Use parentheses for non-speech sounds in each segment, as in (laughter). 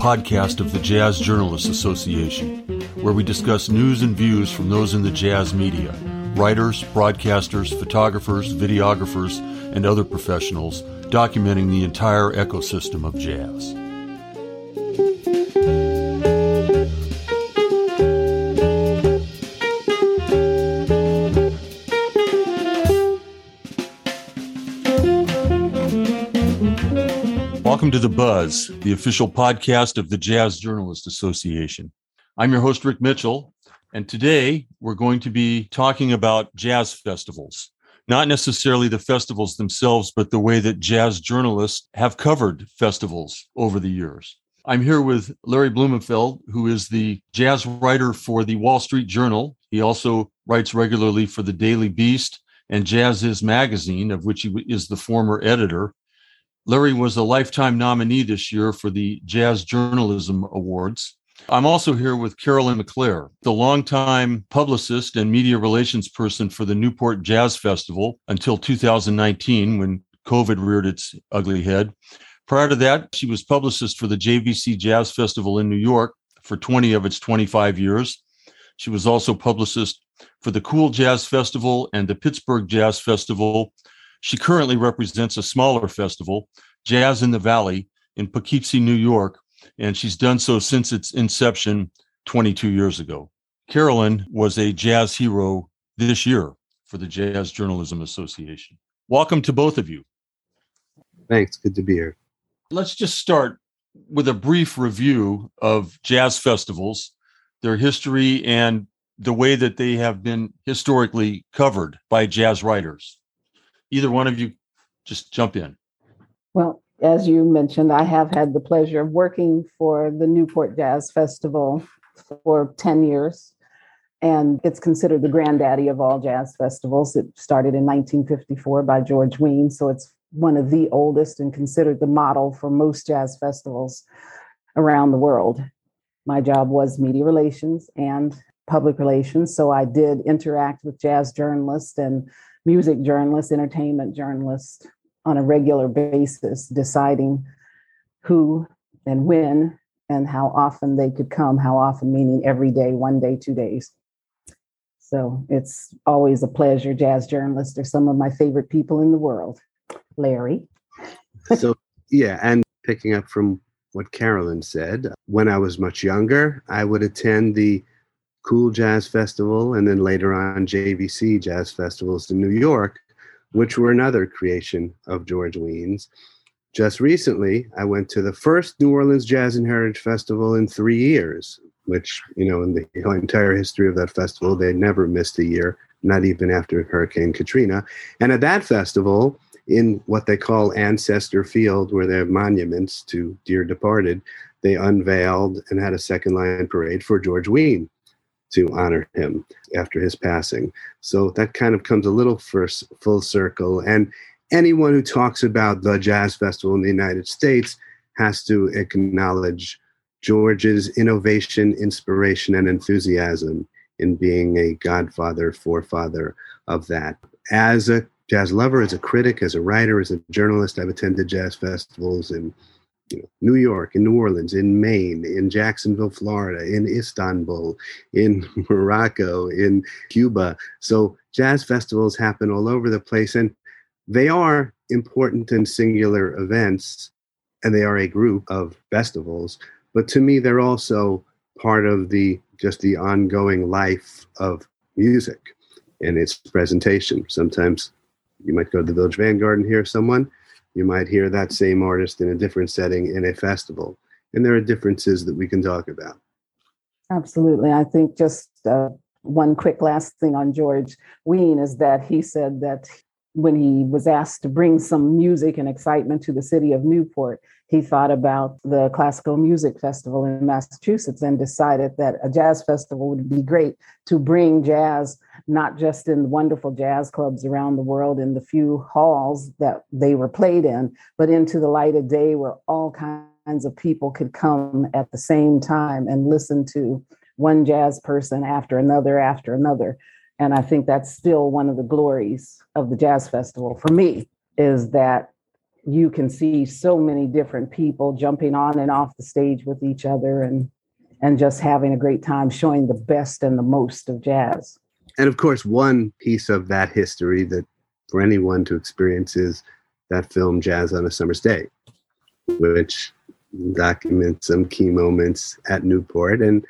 podcast of the Jazz Journalists Association, where we discuss news and views from those in the jazz media writers, broadcasters, photographers, videographers, and other professionals documenting the entire ecosystem of jazz. Welcome to The Buzz, the official podcast of the Jazz Journalist Association. I'm your host, Rick Mitchell, and today we're going to be talking about jazz festivals. Not necessarily the festivals themselves, but the way that jazz journalists have covered festivals over the years. I'm here with Larry Blumenfeld, who is the jazz writer for the Wall Street Journal. He also writes regularly for the Daily Beast and Jazziz magazine, of which he is the former editor. Larry was a lifetime nominee this year for the Jazz Journalism Awards. I'm also here with Carolyn McClair, the longtime publicist and media relations person for the Newport Jazz Festival until 2019 when COVID reared its ugly head. Prior to that, she was publicist for the JVC Jazz Festival in New York for 20 of its 25 years. She was also publicist for the Kool Jazz Festival and the Pittsburgh Jazz Festival she currently represents a smaller festival, Jazz in the Valley, in Poughkeepsie, New York, and she's done so since its inception 22 years ago. Carolyn was a jazz hero this year for the Jazz Journalism Association. Welcome to both of you. Thanks. Good to be here. Let's just start with a brief review of jazz festivals, their history, and the way that they have been historically covered by jazz writers either one of you just jump in. Well, as you mentioned, I have had the pleasure of working for the Newport Jazz Festival for 10 years. And it's considered the granddaddy of all jazz festivals. It started in 1954 by George Wein. So it's one of the oldest and considered the model for most jazz festivals around the world. My job was media relations and public relations. So I did interact with jazz journalists and music journalists, entertainment journalists on a regular basis, deciding who and when and how often they could come, how often meaning every day, one day, two days. So it's always a pleasure. Jazz journalists are some of my favorite people in the world. Larry. (laughs) so, yeah, and picking up from what Carolyn said, when I was much younger, I would attend the Kool Jazz Festival, and then later on JVC Jazz Festivals in New York, which were another creation of George Wein's. Just recently, I went to the first New Orleans Jazz and Heritage Festival in three years, which, you know, in the (laughs) entire history of that festival, they never missed a year, not even after Hurricane Katrina. And at that festival, in what they call Ancestor Field, where they have monuments to dear departed, they unveiled and had a second line parade for George Wein to honor him after his passing. So that kind of comes a little first full circle. And anyone who talks about the Jazz Festival in the United States has to acknowledge George's innovation, inspiration, and enthusiasm in being a godfather, forefather of that. As a jazz lover, as a critic, as a writer, as a journalist, I've attended jazz festivals in you know, New York, in New Orleans, in Maine, in Jacksonville, Florida, in Istanbul, in (laughs) Morocco, in Cuba. So jazz festivals happen all over the place, and they are important and singular events, and they are a group of festivals. But to me, they're also part of the just the ongoing life of music and its presentation. Sometimes you might go to the Village Vanguard and hear someone you might hear that same artist in a different setting in a festival. And there are differences that we can talk about. Absolutely. I think just uh, one quick last thing on George Wein is that he said that when he was asked to bring some music and excitement to the city of Newport, he thought about the classical music festival in Massachusetts and decided that a jazz festival would be great to bring jazz not just in the wonderful jazz clubs around the world in the few halls that they were played in, but into the light of day where all kinds of people could come at the same time and listen to one jazz person after another after another. And I think that's still one of the glories of the jazz festival for me is that you can see so many different people jumping on and off the stage with each other and and just having a great time showing the best and the most of jazz. And of course, one piece of that history that for anyone to experience is that film Jazz on a Summer's Day, which documents some key moments at Newport and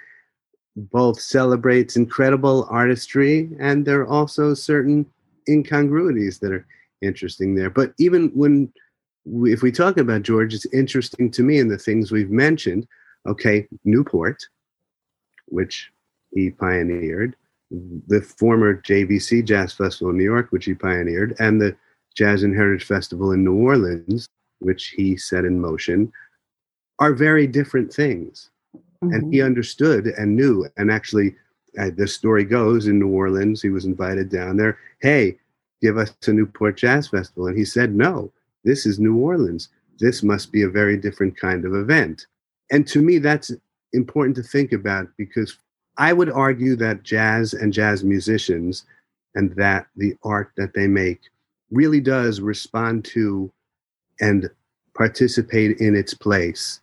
both celebrates incredible artistry and there are also certain incongruities that are interesting there. But even when we, if we talk about George, it's interesting to me in the things we've mentioned. Okay, Newport, which he pioneered, the former JVC Jazz Festival in New York, which he pioneered, and the Jazz and Heritage Festival in New Orleans, which he set in motion, are very different things. Mm-hmm. And he understood and knew. And actually, uh, the story goes in New Orleans, he was invited down there. Hey, give us a Newport Jazz Festival. And he said, no, this is New Orleans. This must be a very different kind of event. And to me, that's important to think about because I would argue that jazz and jazz musicians and that the art that they make really does respond to and participate in its place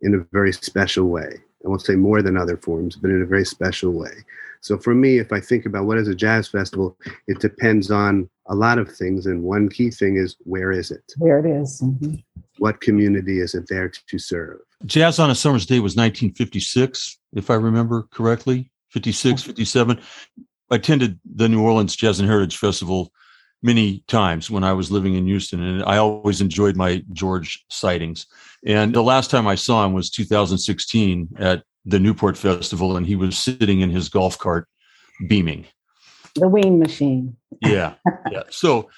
in a very special way. I won't say more than other forms, but in a very special way. So for me, if I think about what is a jazz festival, it depends on a lot of things. And one key thing is where is it? Where it is. Mm-hmm. What community is it there to serve? Jazz on a Summer's Day was 1956, if I remember correctly, 56, 57. I attended the New Orleans Jazz and Heritage Festival many times when I was living in Houston, and I always enjoyed my George sightings. And the last time I saw him was 2016 at the Newport Festival, and he was sitting in his golf cart beaming. The Wein machine. yeah. Yeah. So,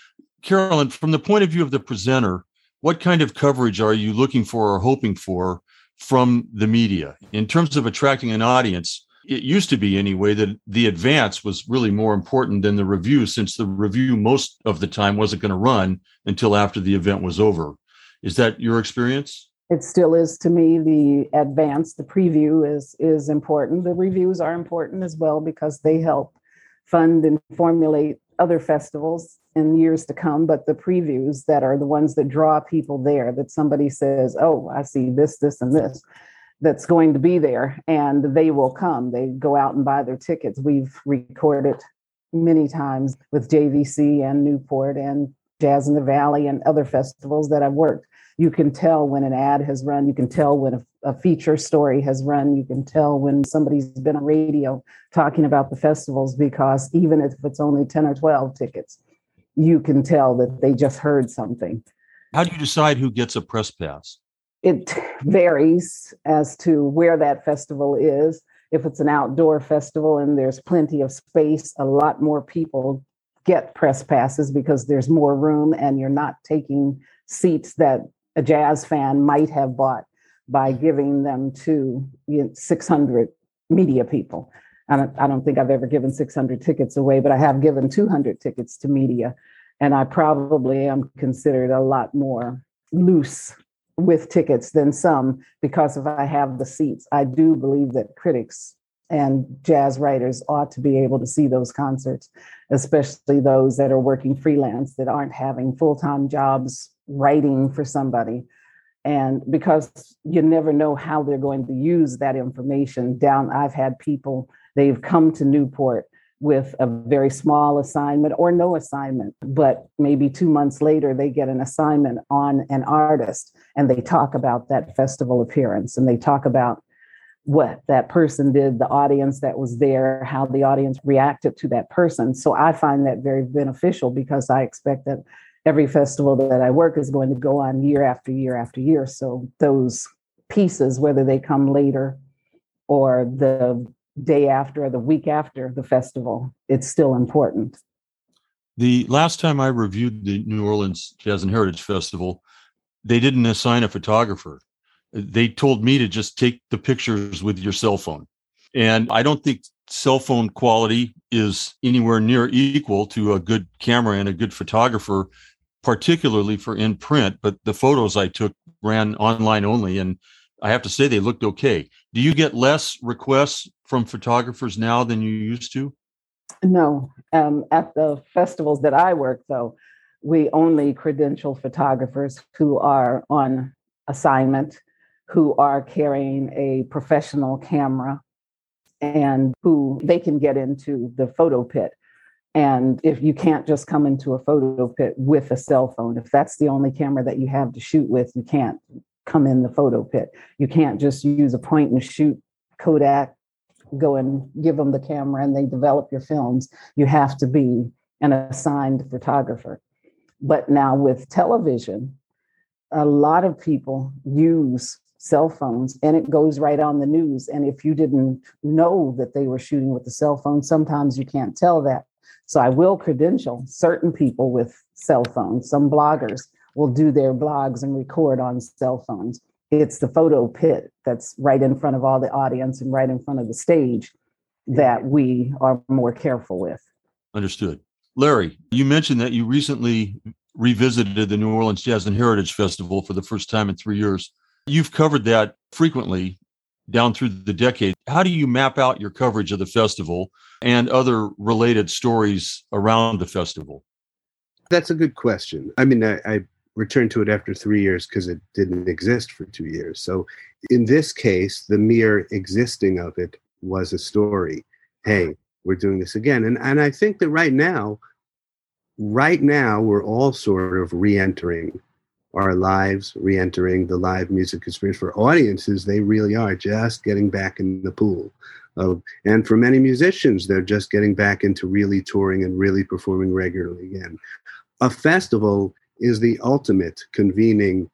Carolyn, from the point of view of the presenter, what kind of coverage are you looking for or hoping for from the media in terms of attracting an audience? It used to be anyway that the advance was really more important than the review, since the review most of the time wasn't going to run until after the event was over. Is that your experience? it still is to me the advance the preview is is important the reviews are important as well because they help fund and formulate other festivals in years to come but the previews that are the ones that draw people there that somebody says oh i see this this and this that's going to be there and they will come. They go out and buy their tickets. We've recorded many times with jvc and newport and jazz in the valley and other festivals that i've worked. You can tell when an ad has run. You can tell when a, a, feature story has run. You can tell when somebody's been on radio talking about the festivals because even if it's only 10 or 12 tickets you can tell that they just heard something. How do you decide who gets a press pass it varies as to where that festival is if it's an outdoor festival and there's plenty of space a lot more people get press passes because there's more room and you're not taking seats that a jazz fan might have bought by giving them to you know, 600 media people. I don't, I don't think I've ever given 600 tickets away, but I have given 200 tickets to media. And I probably am considered a lot more loose with tickets than some because if I have the seats, I do believe that critics and jazz writers ought to be able to see those concerts, especially those that are working freelance that aren't having full time jobs writing for somebody. And because you never know how they're going to use that information. Down i've had people they've come to newport with a very small assignment or no assignment but maybe 2 months later they get an assignment on an artist and they talk about that festival appearance and they talk about what that person did the audience that was there how the audience reacted to that person so i find that very beneficial because i expect that every festival that I work is going to go on year after year after year. So those pieces, whether they come later or the day after or the week after the festival, it's still important. The last time I reviewed the New Orleans Jazz and Heritage Festival, they didn't assign a photographer. They told me to just take the pictures with your cell phone. And I don't think cell phone quality is anywhere near equal to a good camera and a good photographer particularly for in print, but the photos I took ran online only. And I have to say they looked okay. Do you get less requests from photographers now than you used to? No. Um, at the festivals that I work, though, We only credential photographers who are on assignment, who are carrying a professional camera, and who they can get into the photo pit. And if you can't just come into a photo pit with a cell phone, if that's the only camera that you have to shoot with, you can't come in the photo pit. You can't just use a point and shoot Kodak, go and give them the camera and they develop your films. You have to be an assigned photographer. But now with television, a lot of people use cell phones and it goes right on the news. And if you didn't know that they were shooting with the cell phone, sometimes you can't tell that. So I will credential certain people with cell phones. Some bloggers will do their blogs and record on cell phones. It's the photo pit that's right in front of all the audience and right in front of the stage that we are more careful with. Understood. Larry, you mentioned that you recently revisited the New Orleans Jazz and Heritage Festival for the first time in three years. You've covered that frequently down through the decade. How do you map out your coverage of the festival and other related stories around the festival? That's a good question. I mean, I, I returned to it after three years because it didn't exist for two years. So, in this case, the mere existing of it was a story. Hey, we're doing this again. And, and I think that right now, right now, we're all sort of re entering our lives, re entering the live music experience. For audiences, they really are just getting back in the pool. Of, and for many musicians, they're just getting back into really touring and really performing regularly again. A festival is the ultimate convening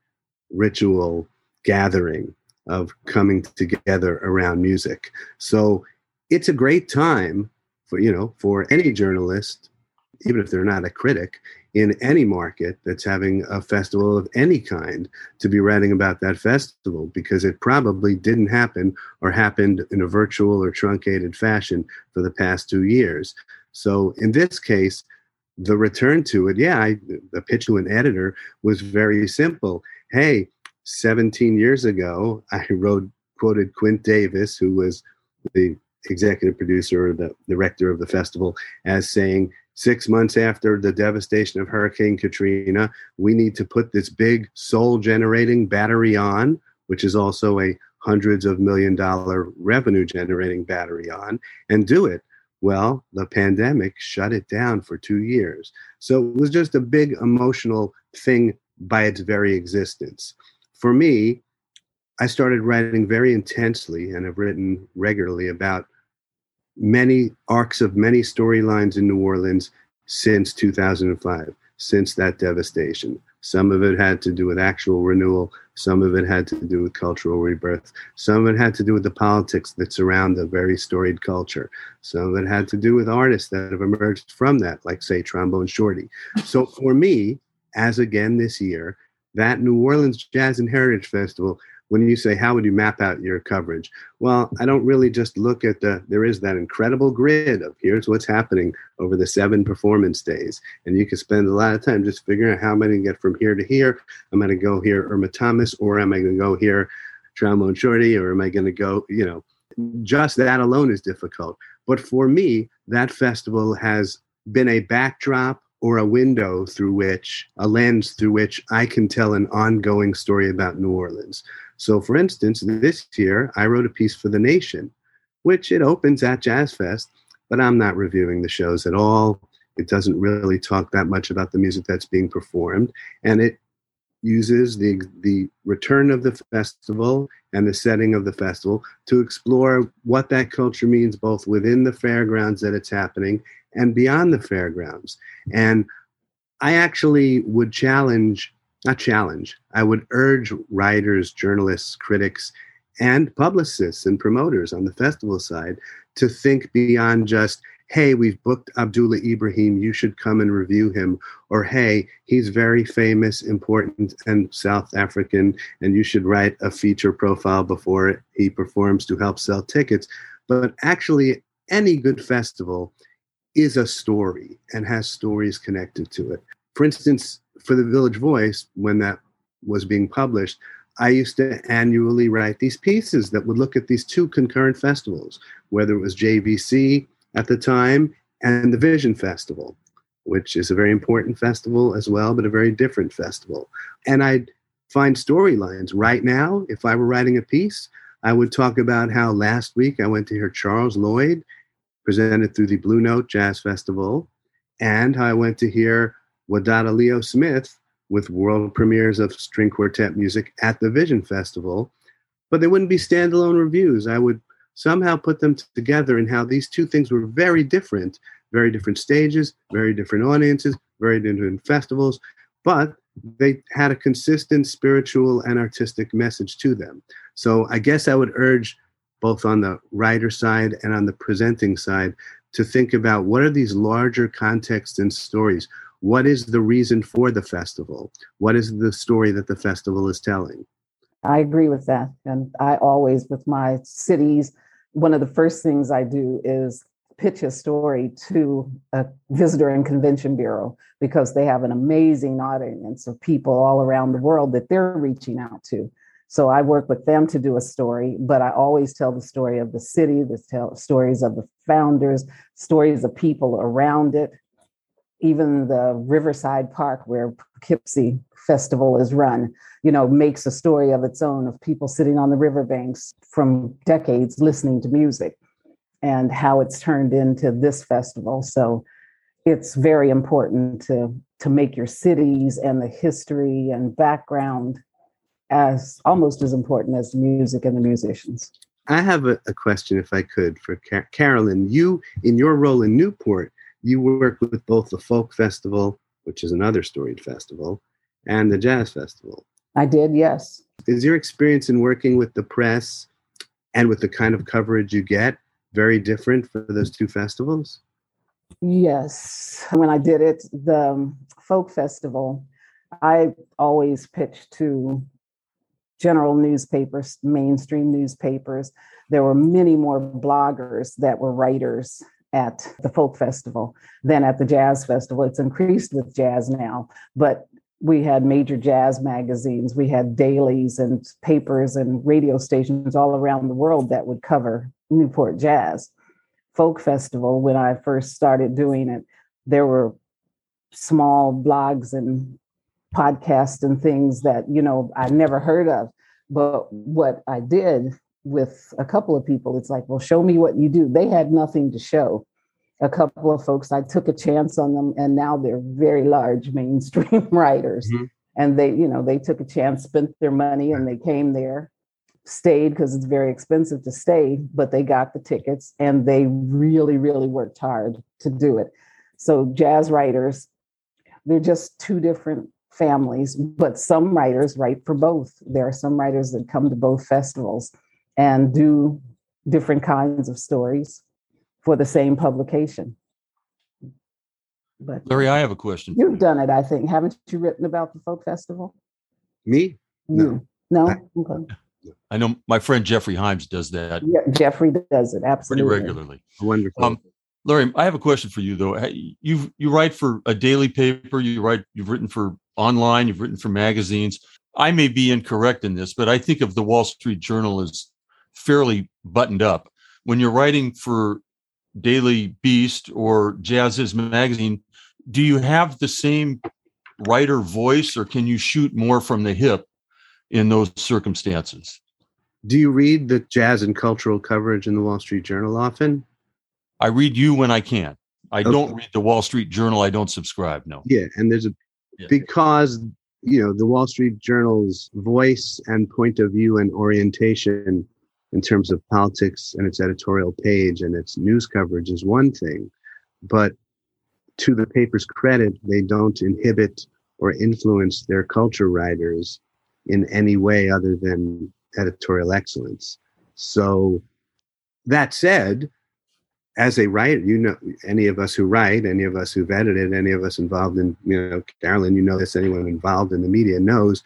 ritual gathering of coming together around music. So it's a great time for you know for any journalist even if they're not a critic in any market that's having a festival of any kind to be writing about that festival because it probably didn't happen or happened in a virtual or truncated fashion for the past two years. So in this case, the return to it, yeah, I, the pitch to an editor was very simple. Hey, 17 years ago, I wrote quoted Quint Davis, who was the executive producer the director of the festival, as saying, six months after the devastation of Hurricane Katrina, we need to put this big soul generating battery on, which is also a hundreds of million dollar revenue generating battery on, and do it. Well, the pandemic shut it down for two years. So it was just a big emotional thing by its very existence. For me, I started writing very intensely and have written regularly about many arcs of many storylines in New Orleans since 2005, since that devastation. Some of it had to do with actual renewal. Some of it had to do with cultural rebirth. Some of it had to do with the politics that surround a very storied culture. Some of it had to do with artists that have emerged from that, like, say, Trombone Shorty. So for me, as again this year, that New Orleans Jazz and Heritage Festival when you say how would you map out your coverage? Well i don't really just look at the there is that incredible grid of here's what's happening over the seven performance days. And you can spend a lot of time just figuring out how am i going to get from here to here? I'm i going to go here irma thomas or am i going to go here trombone shorty or am i going to go you know? Just that alone is difficult. But for me that festival has been a backdrop or a window through which, a lens through which I can tell an ongoing story about New Orleans. So, for instance, this year I wrote a piece for The Nation, which it opens at Jazz Fest, but I'm not reviewing the shows at all. It doesn't really talk that much about the music that's being performed, and it uses the the return of the festival and the setting of the festival to explore what that culture means both within the fairgrounds that it's happening and beyond the fairgrounds. And I actually would challenge not challenge, I would urge writers, journalists, critics, and publicists and promoters on the festival side to think beyond just, hey, we've booked Abdullah Ibrahim, you should come and review him, or hey, he's very famous, important, and South African, and you should write a feature profile before he performs to help sell tickets. But actually, any good festival is a story and has stories connected to it. For instance, for the Village Voice, when that was being published, I used to annually write these pieces that would look at these two concurrent festivals, whether it was JVC at the time and the Vision Festival. which is a very important festival as well, but a very different festival. And I'd find storylines. Right now, if I were writing a piece, I would talk about how last week I went to hear Charles Lloyd presented through the Blue Note Jazz Festival, and how I went to hear Wadada Leo Smith with world premieres of string quartet music at the Vision Festival. But they wouldn't be standalone reviews. I would somehow put them together in how these two things were very different, very different stages, very different audiences, very different festivals, but they had a consistent spiritual and artistic message to them. So I guess I would urge both on the writer side and on the presenting side to think about what are these larger contexts and stories what is the reason for the festival? What is the story that the festival is telling? I agree with that. And i always with my cities one of the first things i do is pitch a story to a visitor and convention bureau because they have an amazing audience of people all around the world that they're reaching out to. So I work with them to do a story, but I always tell the story of the city, the tell stories of the founders, stories of people around it. Even the Riverside Park, where Poughkeepsie Festival is run, you know, makes a story of its own of people sitting on the riverbanks from decades listening to music and how it's turned into this festival. So it's very important to to make your cities and the history and background as almost as important as the music and the musicians. I have a, a question, if I could, for Car- Carolyn. You, in your role in Newport, you work with both the Folk Festival, which is another storied festival, and the Jazz Festival. I did, yes. Is your experience in working with the press and with the kind of coverage you get very different for those two festivals? Yes. When I did it, the um, Folk Festival, I always pitched to general newspapers, mainstream newspapers. There were many more bloggers that were writers at the folk festival than at the jazz festival. It's increased with jazz now, but we had major jazz magazines, we had dailies and papers and radio stations all around the world that would cover Newport Jazz. Folk Festival, when I first started doing it, there were small blogs and podcasts and things that you know I never heard of. But what I did with a couple of people, it's like, well, show me what you do. They had nothing to show. A couple of folks, I took a chance on them, and now they're very large mainstream (laughs) writers. Mm-hmm. And they, you know, they took a chance, spent their money, and they came there, stayed because it's very expensive to stay, but they got the tickets and they really, really worked hard to do it. So, jazz writers, they're just two different families, but some writers write for both. There are some writers that come to both festivals and do different kinds of stories for the same publication. But Larry, I have a question. You've done it, I think. Haven't you written about the folk festival? Me? No. No? Okay. I know my friend Geoffrey Himes does that. Yeah, Geoffrey does it absolutely pretty regularly. Wonderful. Um, Larry, I have a question for you though. You you write for a daily paper. You write. You've written for online, you've written for magazines. I may be incorrect in this, but I think of the Wall Street Journal as fairly buttoned up. When you're writing for Daily Beast or Jazziz magazine, do you have the same writer voice or can you shoot more from the hip in those circumstances? Do you read the jazz and cultural coverage in the Wall Street Journal often? I read you when I can. I okay. don't read the Wall Street Journal. I don't subscribe. No. Yeah, and there's a yeah. because you know the Wall Street Journal's voice and point of view and orientation in terms of politics and its editorial page and its news coverage is one thing, but to the paper's credit, they don't inhibit or influence their culture writers in any way other than editorial excellence. So, that said, as a writer, you know, any of us who write, any of us who've edited, any of us involved in, you know, Carolyn, you know this, anyone involved in the media knows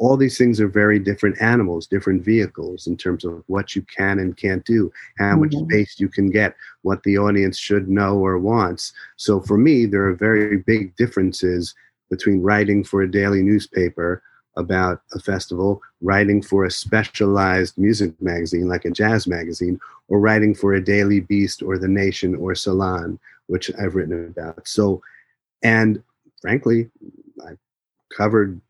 all these things are very different animals, different vehicles in terms of what you can and can't do, how much mm-hmm. space you can get, what the audience should know or wants. So for me, there are very big differences between writing for a daily newspaper about a festival, writing for a specialized music magazine like a jazz magazine, or writing for a Daily Beast or The Nation or Salon, which I've written about. So And frankly, I've covered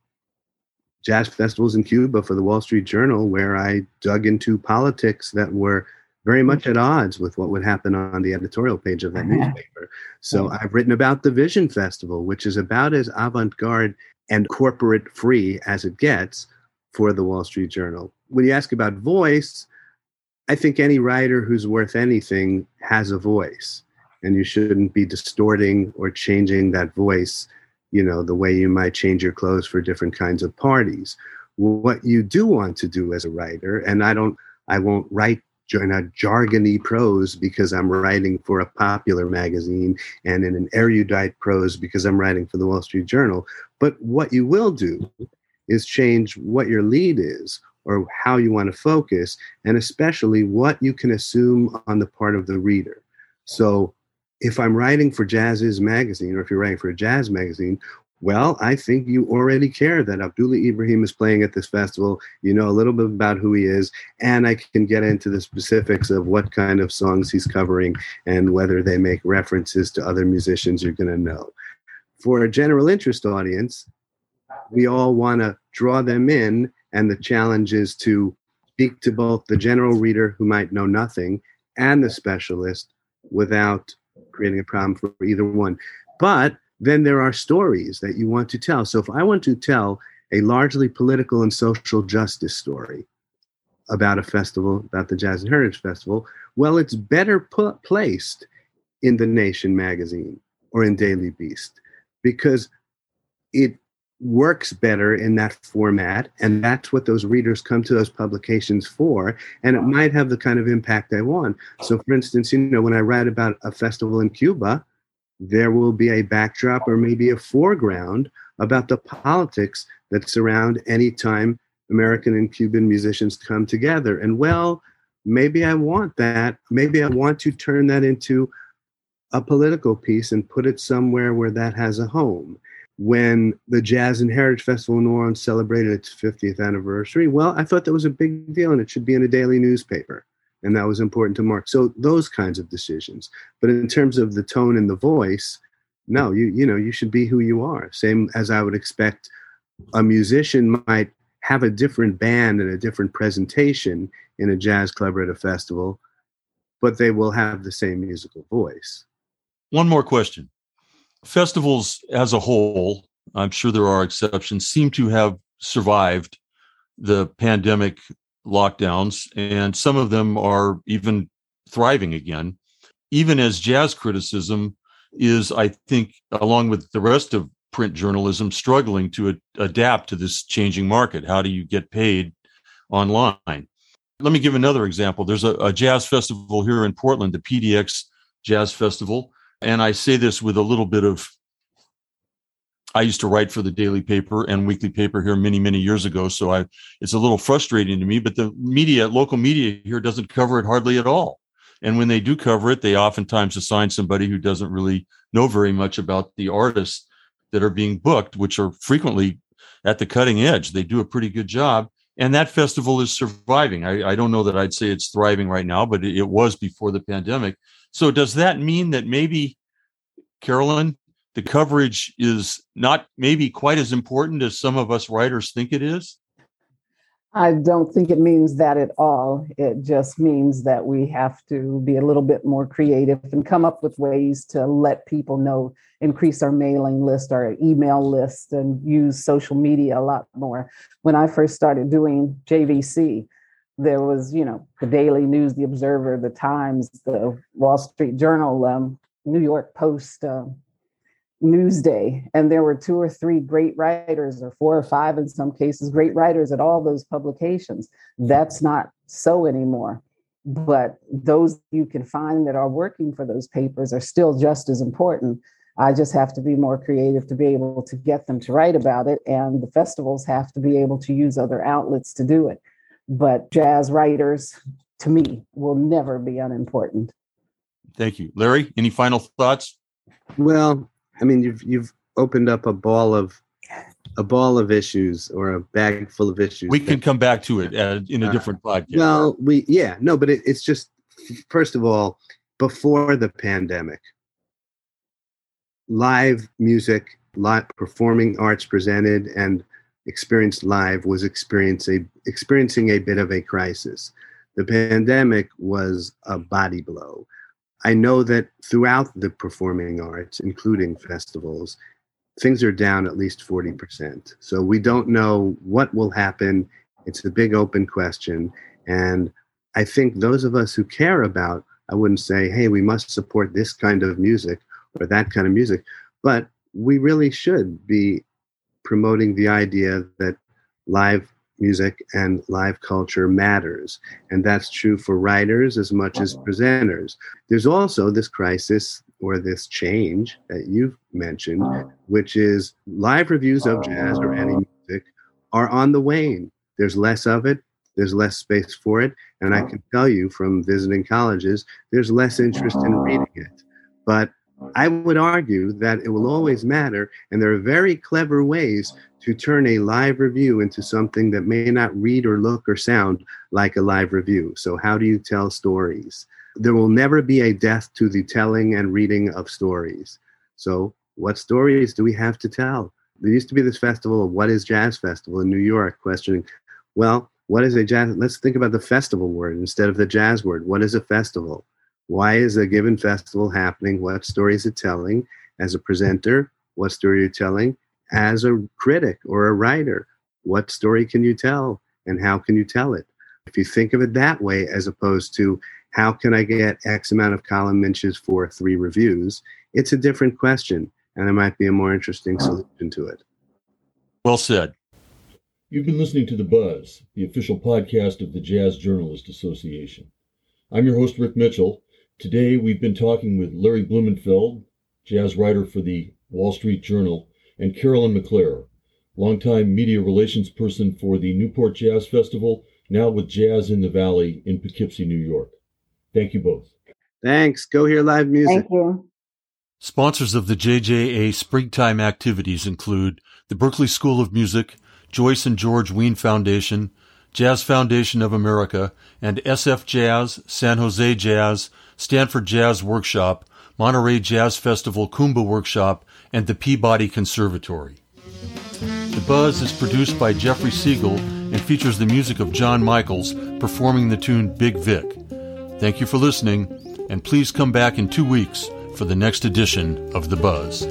jazz festivals in Cuba for the Wall Street Journal, where I dug into politics that were very much at odds with what would happen on the editorial page of that uh-huh. newspaper. So I've written about the Vision Festival, which is about as avant garde and corporate free as it gets for the Wall Street Journal. When you ask about voice, I think any writer who's worth anything has a voice, and you shouldn't be distorting or changing that voice, you know, the way you might change your clothes for different kinds of parties. What you do want to do as a writer, and I don't, I won't write in a jargony prose because I'm writing for a popular magazine and in an erudite prose because I'm writing for the Wall Street Journal. But what you will do is change what your lead is or how you want to focus, and especially what you can assume on the part of the reader. So if I'm writing for Jazziz magazine, or if you're writing for a jazz magazine, well, I think you already care that Abdullah Ibrahim is playing at this festival. You know a little bit about who he is, and I can get into the specifics of what kind of songs he's covering and whether they make references to other musicians you're going to know. For a general interest audience, we all want to draw them in, and the challenge is to speak to both the general reader who might know nothing and the specialist without creating a problem for either one. But then there are stories that you want to tell. So if I want to tell a largely political and social justice story about a festival, about the Jazz and Heritage Festival, well, it's better put, placed in the Nation magazine or in Daily Beast because it works better in that format and that's what those readers come to those publications for and it might have the kind of impact they want so for instance you know when i write about a festival in cuba there will be a backdrop or maybe a foreground about the politics that surround any time American and Cuban musicians come together. And well, maybe I want that. Maybe I want to turn that into a political piece and put it somewhere where that has a home. When the Jazz and Heritage Festival in New Orleans celebrated its 50th anniversary, well, I thought that was a big deal and it should be in a daily newspaper and that was important to Mark. So those kinds of decisions. But in terms of the tone and the voice, no, you you know you should be who you are. Same as I would expect a musician might have a different band and a different presentation in a jazz club or at a festival, but they will have the same musical voice. One more question. Festivals as a whole, I'm sure there are exceptions, seem to have survived the pandemic lockdowns, and some of them are even thriving again. Even as jazz criticism is, I think, along with the rest of print journalism, struggling to adapt to this changing market. How do you get paid online? Let me give another example. There's a, a jazz festival here in Portland, the PDX Jazz Festival. And I say this with a little bit of I used to write for the daily paper and weekly paper here many, many years ago. So I, it's a little frustrating to me, but the media, local media here doesn't cover it hardly at all. And when they do cover it, they oftentimes assign somebody who doesn't really know very much about the artists that are being booked, which are frequently at the cutting edge. They do a pretty good job. And that festival is surviving. I, I don't know that I'd say it's thriving right now, but it, it was before the pandemic. So does that mean that maybe, Carolyn, the coverage is not maybe quite as important as some of us writers think it is? I don't think it means that at all. It just means that we have to be a little bit more creative and come up with ways to let people know, increase our mailing list, our email list, and use social media a lot more. When I first started doing JVC, there was, you know, the Daily News, the Observer, the Times, the Wall Street Journal, um, New York Post, uh, Newsday, and there were two or three great writers, or four or five in some cases, great writers at all those publications. That's not so anymore. But those you can find that are working for those papers are still just as important. I just have to be more creative to be able to get them to write about it, and the festivals have to be able to use other outlets to do it. But jazz writers, to me, will never be unimportant. Thank you. Larry, any final thoughts? Well, I mean, you've you've opened up a ball of a ball of issues or a bag full of issues. We can come back to it uh, in a uh, different podcast. Well, we yeah no, but it, it's just first of all before the pandemic. live music, live performing arts presented, and experienced live was experiencing experiencing a bit of a crisis. The pandemic was a body blow. I know that throughout the performing arts, including festivals, things are down at least 40%. So we don't know what will happen. It's a big open question. And I think those of us who care about, I wouldn't say, hey, we must support this kind of music or that kind of music, but we really should be promoting the idea that live music and live culture matters. And that's true for writers as much as uh-huh. presenters. There's also this crisis or this change that you've mentioned, uh-huh. which is live reviews of jazz or any uh-huh. music are on the wane. There's less of it, there's less space for it. And I can tell you from visiting colleges, there's less interest in reading it. But I would argue that it will always matter, and there are very clever ways to turn a live review into something that may not read or look or sound like a live review. So, how do you tell stories? There will never be a death to the telling and reading of stories. So, what stories do we have to tell? There used to be this festival of what is Jazz Festival in New York, questioning, well, what is a jazz? Let's think about the festival word instead of the jazz word. What is a festival? Why is a given festival happening? What story is it telling? As a presenter, what story are you telling? As a critic or a writer, what story can you tell and how can you tell it? If you think of it that way, as opposed to how can I get X amount of column inches for three reviews, it's a different question and there might be a more interesting solution to it. Well said. You've been listening to The Buzz, the official podcast of the Jazz Journalist Association. I'm your host, Rick Mitchell, Today, we've been talking with Larry Blumenfeld, jazz writer for the Wall Street Journal, and Carolyn McClair, longtime media relations person for the Newport Jazz Festival, now with Jazz in the Valley in Poughkeepsie, New York. Thank you both. Thanks. Go hear live music. Thank you. Sponsors of the JJA springtime activities include the Berklee School of Music, Joyce and George Wein Foundation, Jazz Foundation of America, and SF Jazz, San Jose Jazz, Stanford Jazz Workshop, Monterey Jazz Festival Kuumbwa Workshop, and the Peabody Conservatory. The Buzz is produced by Jeffrey Siegel and features the music of John Michaels performing the tune Big Vic. Thank you for listening, and please come back in two weeks for the next edition of The Buzz.